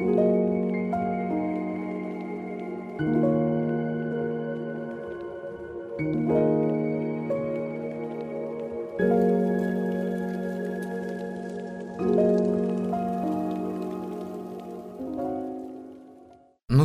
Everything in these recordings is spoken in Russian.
Ну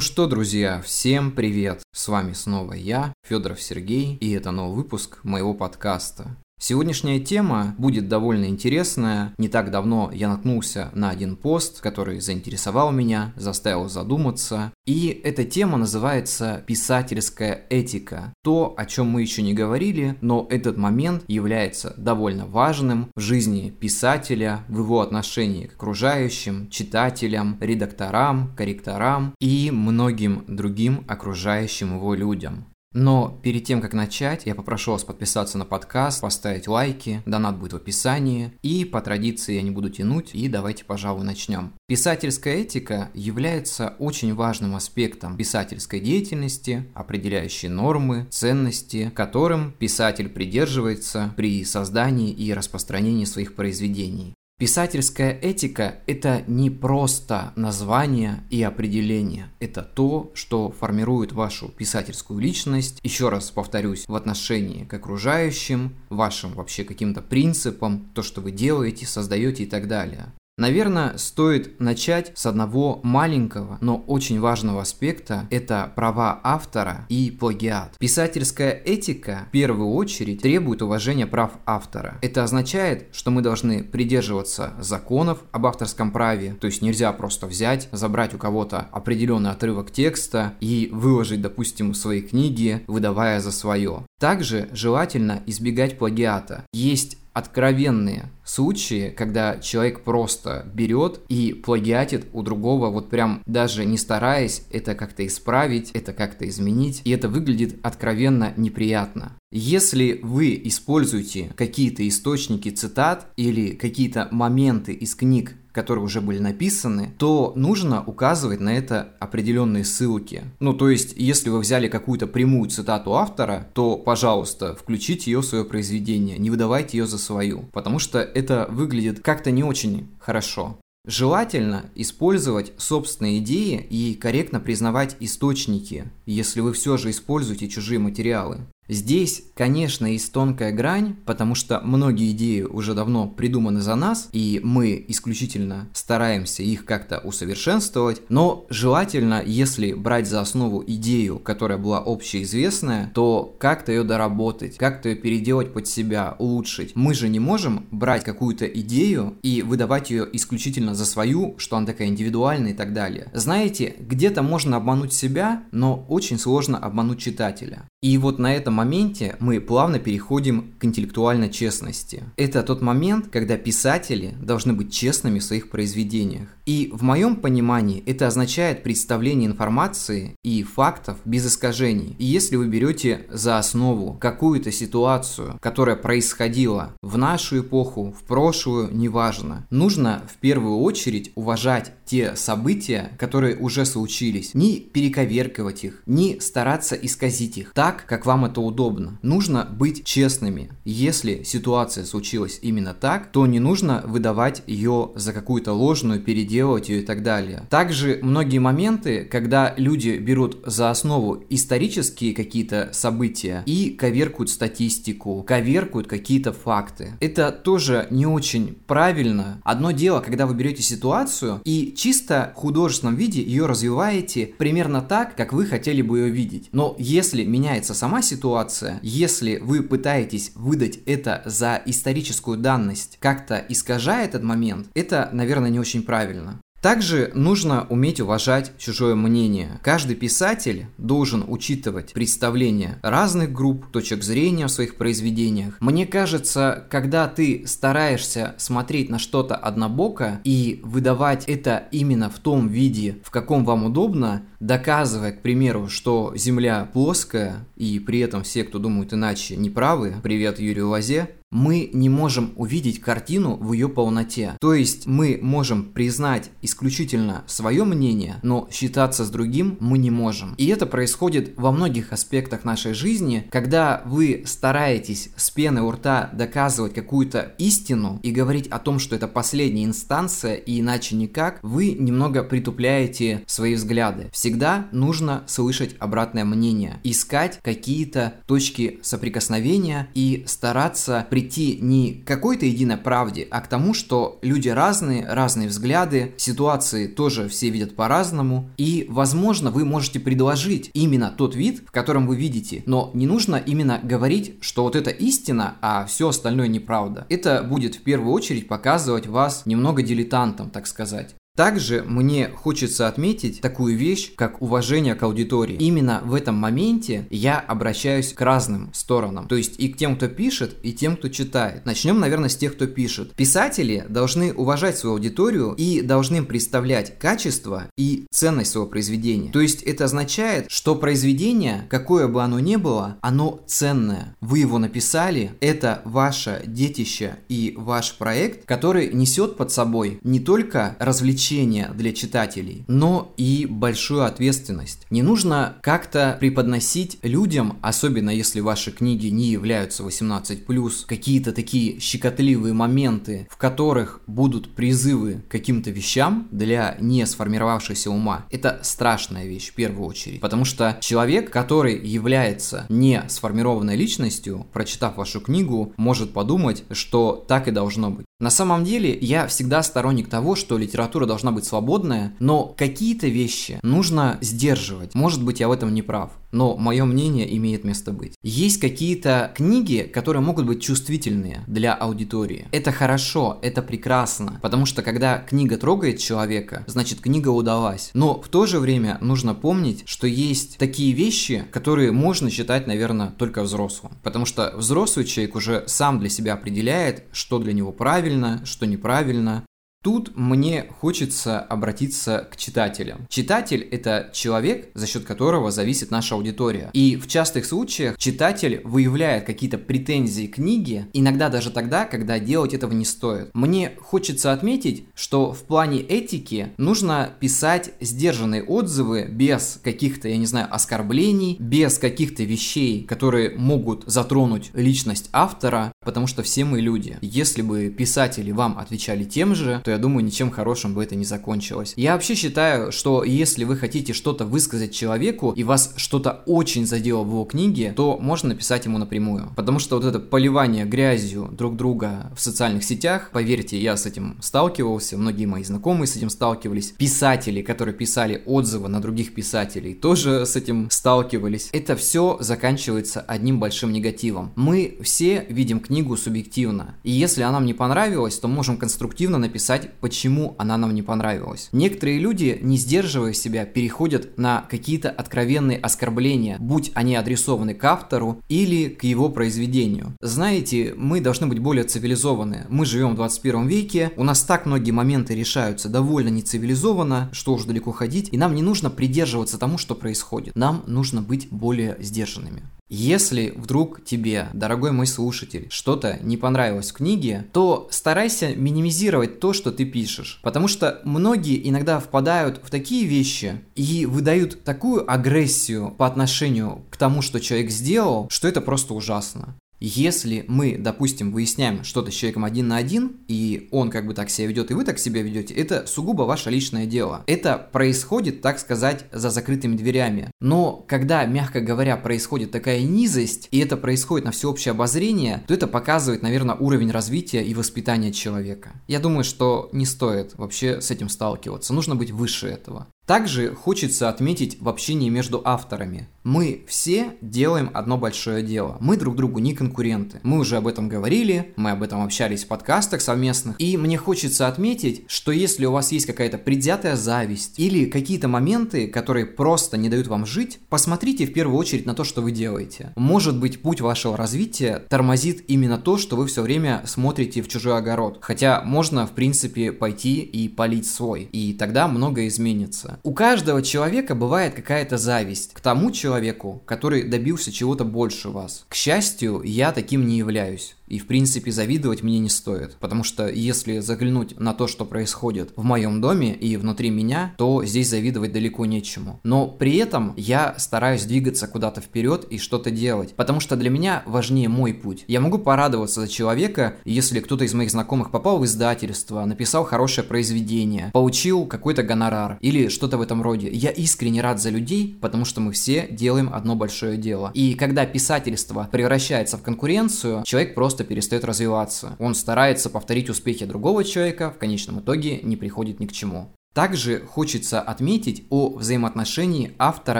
что, друзья, всем привет! С вами снова я, Федоров Сергей, и это новый выпуск моего подкаста. Сегодняшняя тема будет довольно интересная. Не так давно я наткнулся на один пост, который заинтересовал меня, заставил задуматься. И эта тема называется «Писательская этика». То, о чем мы еще не говорили, но этот момент является довольно важным в жизни писателя, в его отношении к окружающим, читателям, редакторам, корректорам и многим другим окружающим его людям. Но перед тем, как начать, я попрошу вас подписаться на подкаст, поставить лайки, донат будет в описании, и по традиции я не буду тянуть, и давайте, пожалуй, начнем. Писательская этика является очень важным аспектом писательской деятельности, определяющей нормы, ценности, которым писатель придерживается при создании и распространении своих произведений. Писательская этика – это не просто название и определение. Это то, что формирует вашу писательскую личность, еще раз повторюсь, в отношении к окружающим, вашим вообще каким-то принципам, то, что вы делаете, создаете и так далее. Наверное, стоит начать с одного маленького, но очень важного аспекта – это права автора и плагиат. Писательская этика в первую очередь требует уважения прав автора. Это означает, что мы должны придерживаться законов об авторском праве, то есть нельзя просто взять, забрать у кого-то определенный отрывок текста и выложить, допустим, в свои книги, выдавая за свое. Также желательно избегать плагиата. Есть откровенные случаи, когда человек просто берет и плагиатит у другого, вот прям даже не стараясь это как-то исправить, это как-то изменить, и это выглядит откровенно неприятно. Если вы используете какие-то источники цитат или какие-то моменты из книг, которые уже были написаны, то нужно указывать на это определенные ссылки. Ну, то есть, если вы взяли какую-то прямую цитату автора, то, пожалуйста, включите ее в свое произведение, не выдавайте ее за свою, потому что это выглядит как-то не очень хорошо. Желательно использовать собственные идеи и корректно признавать источники, если вы все же используете чужие материалы. Здесь, конечно, есть тонкая грань, потому что многие идеи уже давно придуманы за нас, и мы исключительно стараемся их как-то усовершенствовать, но желательно, если брать за основу идею, которая была общеизвестная, то как-то ее доработать, как-то ее переделать под себя, улучшить. Мы же не можем брать какую-то идею и выдавать ее исключительно за свою, что она такая индивидуальная и так далее. Знаете, где-то можно обмануть себя, но очень сложно обмануть читателя. И вот на этом моменте мы плавно переходим к интеллектуальной честности. Это тот момент, когда писатели должны быть честными в своих произведениях. И в моем понимании это означает представление информации и фактов без искажений. И если вы берете за основу какую-то ситуацию, которая происходила в нашу эпоху, в прошлую, неважно, нужно в первую очередь уважать те события, которые уже случились, не перековерковать их, не стараться исказить их так, как вам это удобно. Нужно быть честными. Если ситуация случилась именно так, то не нужно выдавать ее за какую-то ложную, переделывать ее и так далее. Также многие моменты, когда люди берут за основу исторические какие-то события и коверкуют статистику, коверкуют какие-то факты. Это тоже не очень правильно. Одно дело, когда вы берете ситуацию и чисто в художественном виде ее развиваете примерно так, как вы хотели бы ее видеть. Но если меняется сама ситуация, если вы пытаетесь выдать это за историческую данность, как-то искажая этот момент, это, наверное, не очень правильно. Также нужно уметь уважать чужое мнение. Каждый писатель должен учитывать представления разных групп, точек зрения в своих произведениях. Мне кажется, когда ты стараешься смотреть на что-то однобоко и выдавать это именно в том виде, в каком вам удобно, доказывая, к примеру, что Земля плоская, и при этом все, кто думают иначе, неправы, привет Юрию Лазе, мы не можем увидеть картину в ее полноте. То есть мы можем признать исключительно свое мнение, но считаться с другим мы не можем. И это происходит во многих аспектах нашей жизни, когда вы стараетесь с пены у рта доказывать какую-то истину и говорить о том, что это последняя инстанция и иначе никак, вы немного притупляете свои взгляды. Всегда нужно слышать обратное мнение, искать какие-то точки соприкосновения и стараться прийти не к какой-то единой правде, а к тому, что люди разные, разные взгляды, ситуации тоже все видят по-разному, и, возможно, вы можете предложить именно тот вид, в котором вы видите, но не нужно именно говорить, что вот это истина, а все остальное неправда. Это будет в первую очередь показывать вас немного дилетантом, так сказать. Также мне хочется отметить такую вещь, как уважение к аудитории. Именно в этом моменте я обращаюсь к разным сторонам, то есть и к тем, кто пишет, и тем, кто читает. Начнем, наверное, с тех, кто пишет. Писатели должны уважать свою аудиторию и должны представлять качество и ценность своего произведения. То есть это означает, что произведение, какое бы оно ни было, оно ценное. Вы его написали, это ваше детище и ваш проект, который несет под собой не только развлечение, развлечение для читателей, но и большую ответственность. Не нужно как-то преподносить людям, особенно если ваши книги не являются 18+, какие-то такие щекотливые моменты, в которых будут призывы к каким-то вещам для не сформировавшегося ума. Это страшная вещь в первую очередь, потому что человек, который является не сформированной личностью, прочитав вашу книгу, может подумать, что так и должно быть. На самом деле, я всегда сторонник того, что литература должна быть свободная, но какие-то вещи нужно сдерживать. Может быть, я в этом не прав, но мое мнение имеет место быть. Есть какие-то книги, которые могут быть чувствительные для аудитории. Это хорошо, это прекрасно, потому что когда книга трогает человека, значит книга удалась. Но в то же время нужно помнить, что есть такие вещи, которые можно считать, наверное, только взрослым. Потому что взрослый человек уже сам для себя определяет, что для него правильно, что неправильно, Тут мне хочется обратиться к читателям. Читатель – это человек, за счет которого зависит наша аудитория. И в частых случаях читатель выявляет какие-то претензии к книге, иногда даже тогда, когда делать этого не стоит. Мне хочется отметить, что в плане этики нужно писать сдержанные отзывы без каких-то, я не знаю, оскорблений, без каких-то вещей, которые могут затронуть личность автора, потому что все мы люди. Если бы писатели вам отвечали тем же, то я думаю, ничем хорошим бы это не закончилось. Я вообще считаю, что если вы хотите что-то высказать человеку, и вас что-то очень задело в его книге, то можно написать ему напрямую. Потому что вот это поливание грязью друг друга в социальных сетях, поверьте, я с этим сталкивался, многие мои знакомые с этим сталкивались, писатели, которые писали отзывы на других писателей, тоже с этим сталкивались. Это все заканчивается одним большим негативом. Мы все видим книгу субъективно, и если она нам не понравилась, то можем конструктивно написать понять, почему она нам не понравилась. Некоторые люди, не сдерживая себя, переходят на какие-то откровенные оскорбления, будь они адресованы к автору или к его произведению. Знаете, мы должны быть более цивилизованы. Мы живем в 21 веке, у нас так многие моменты решаются довольно нецивилизованно, что уж далеко ходить, и нам не нужно придерживаться тому, что происходит. Нам нужно быть более сдержанными. Если вдруг тебе, дорогой мой слушатель, что-то не понравилось в книге, то старайся минимизировать то, что ты пишешь. Потому что многие иногда впадают в такие вещи и выдают такую агрессию по отношению к тому, что человек сделал, что это просто ужасно. Если мы, допустим, выясняем что-то с человеком один на один, и он как бы так себя ведет, и вы так себя ведете, это сугубо ваше личное дело. Это происходит, так сказать, за закрытыми дверями. Но когда, мягко говоря, происходит такая низость, и это происходит на всеобщее обозрение, то это показывает, наверное, уровень развития и воспитания человека. Я думаю, что не стоит вообще с этим сталкиваться. Нужно быть выше этого. Также хочется отметить в общении между авторами. Мы все делаем одно большое дело. Мы друг другу не конкуренты. Мы уже об этом говорили, мы об этом общались в подкастах совместных. И мне хочется отметить, что если у вас есть какая-то предвзятая зависть или какие-то моменты, которые просто не дают вам жить, посмотрите в первую очередь на то, что вы делаете. Может быть, путь вашего развития тормозит именно то, что вы все время смотрите в чужой огород. Хотя можно, в принципе, пойти и полить свой. И тогда многое изменится. У каждого человека бывает какая-то зависть к тому человеку, человеку, который добился чего-то больше вас. К счастью, я таким не являюсь. И, в принципе, завидовать мне не стоит. Потому что если заглянуть на то, что происходит в моем доме и внутри меня, то здесь завидовать далеко нечему. Но при этом я стараюсь двигаться куда-то вперед и что-то делать. Потому что для меня важнее мой путь. Я могу порадоваться за человека, если кто-то из моих знакомых попал в издательство, написал хорошее произведение, получил какой-то гонорар или что-то в этом роде. Я искренне рад за людей, потому что мы все делаем одно большое дело. И когда писательство превращается в конкуренцию, человек просто перестает развиваться. Он старается повторить успехи другого человека, в конечном итоге не приходит ни к чему. Также хочется отметить о взаимоотношении автора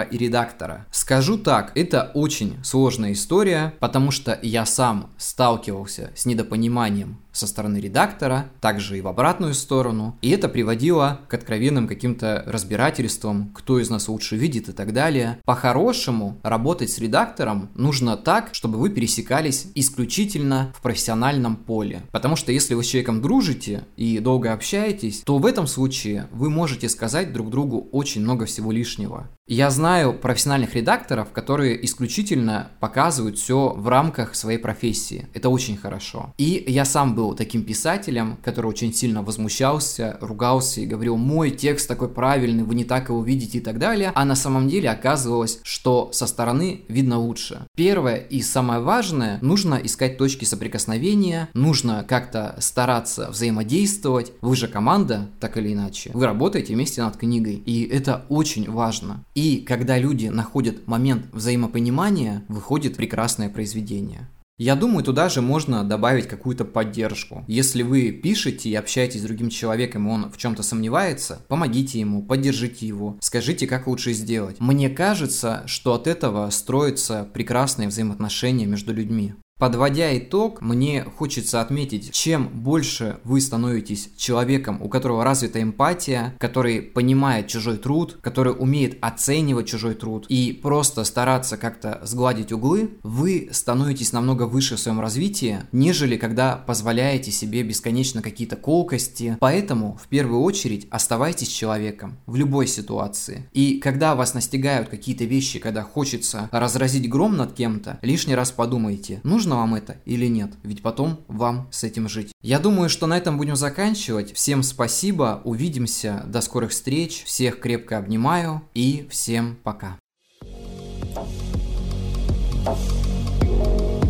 и редактора. Скажу так, это очень сложная история, потому что я сам сталкивался с недопониманием со стороны редактора, также и в обратную сторону. И это приводило к откровенным каким-то разбирательствам, кто из нас лучше видит и так далее. По-хорошему, работать с редактором нужно так, чтобы вы пересекались исключительно в профессиональном поле. Потому что если вы с человеком дружите и долго общаетесь, то в этом случае вы можете сказать друг другу очень много всего лишнего. Я знаю профессиональных редакторов, которые исключительно показывают все в рамках своей профессии. Это очень хорошо. И я сам был таким писателем, который очень сильно возмущался, ругался и говорил, мой текст такой правильный, вы не так его видите и так далее. А на самом деле оказывалось, что со стороны видно лучше. Первое и самое важное, нужно искать точки соприкосновения, нужно как-то стараться взаимодействовать. Вы же команда, так или иначе. Вы работаете вместе над книгой. И это очень важно. И когда люди находят момент взаимопонимания, выходит прекрасное произведение. Я думаю, туда же можно добавить какую-то поддержку. Если вы пишете и общаетесь с другим человеком, и он в чем-то сомневается, помогите ему, поддержите его, скажите, как лучше сделать. Мне кажется, что от этого строятся прекрасные взаимоотношения между людьми. Подводя итог, мне хочется отметить, чем больше вы становитесь человеком, у которого развита эмпатия, который понимает чужой труд, который умеет оценивать чужой труд и просто стараться как-то сгладить углы, вы становитесь намного выше в своем развитии, нежели когда позволяете себе бесконечно какие-то колкости. Поэтому в первую очередь оставайтесь человеком в любой ситуации. И когда вас настигают какие-то вещи, когда хочется разразить гром над кем-то, лишний раз подумайте, нужно нужно вам это или нет, ведь потом вам с этим жить. Я думаю, что на этом будем заканчивать. Всем спасибо, увидимся, до скорых встреч, всех крепко обнимаю и всем пока.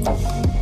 Thank you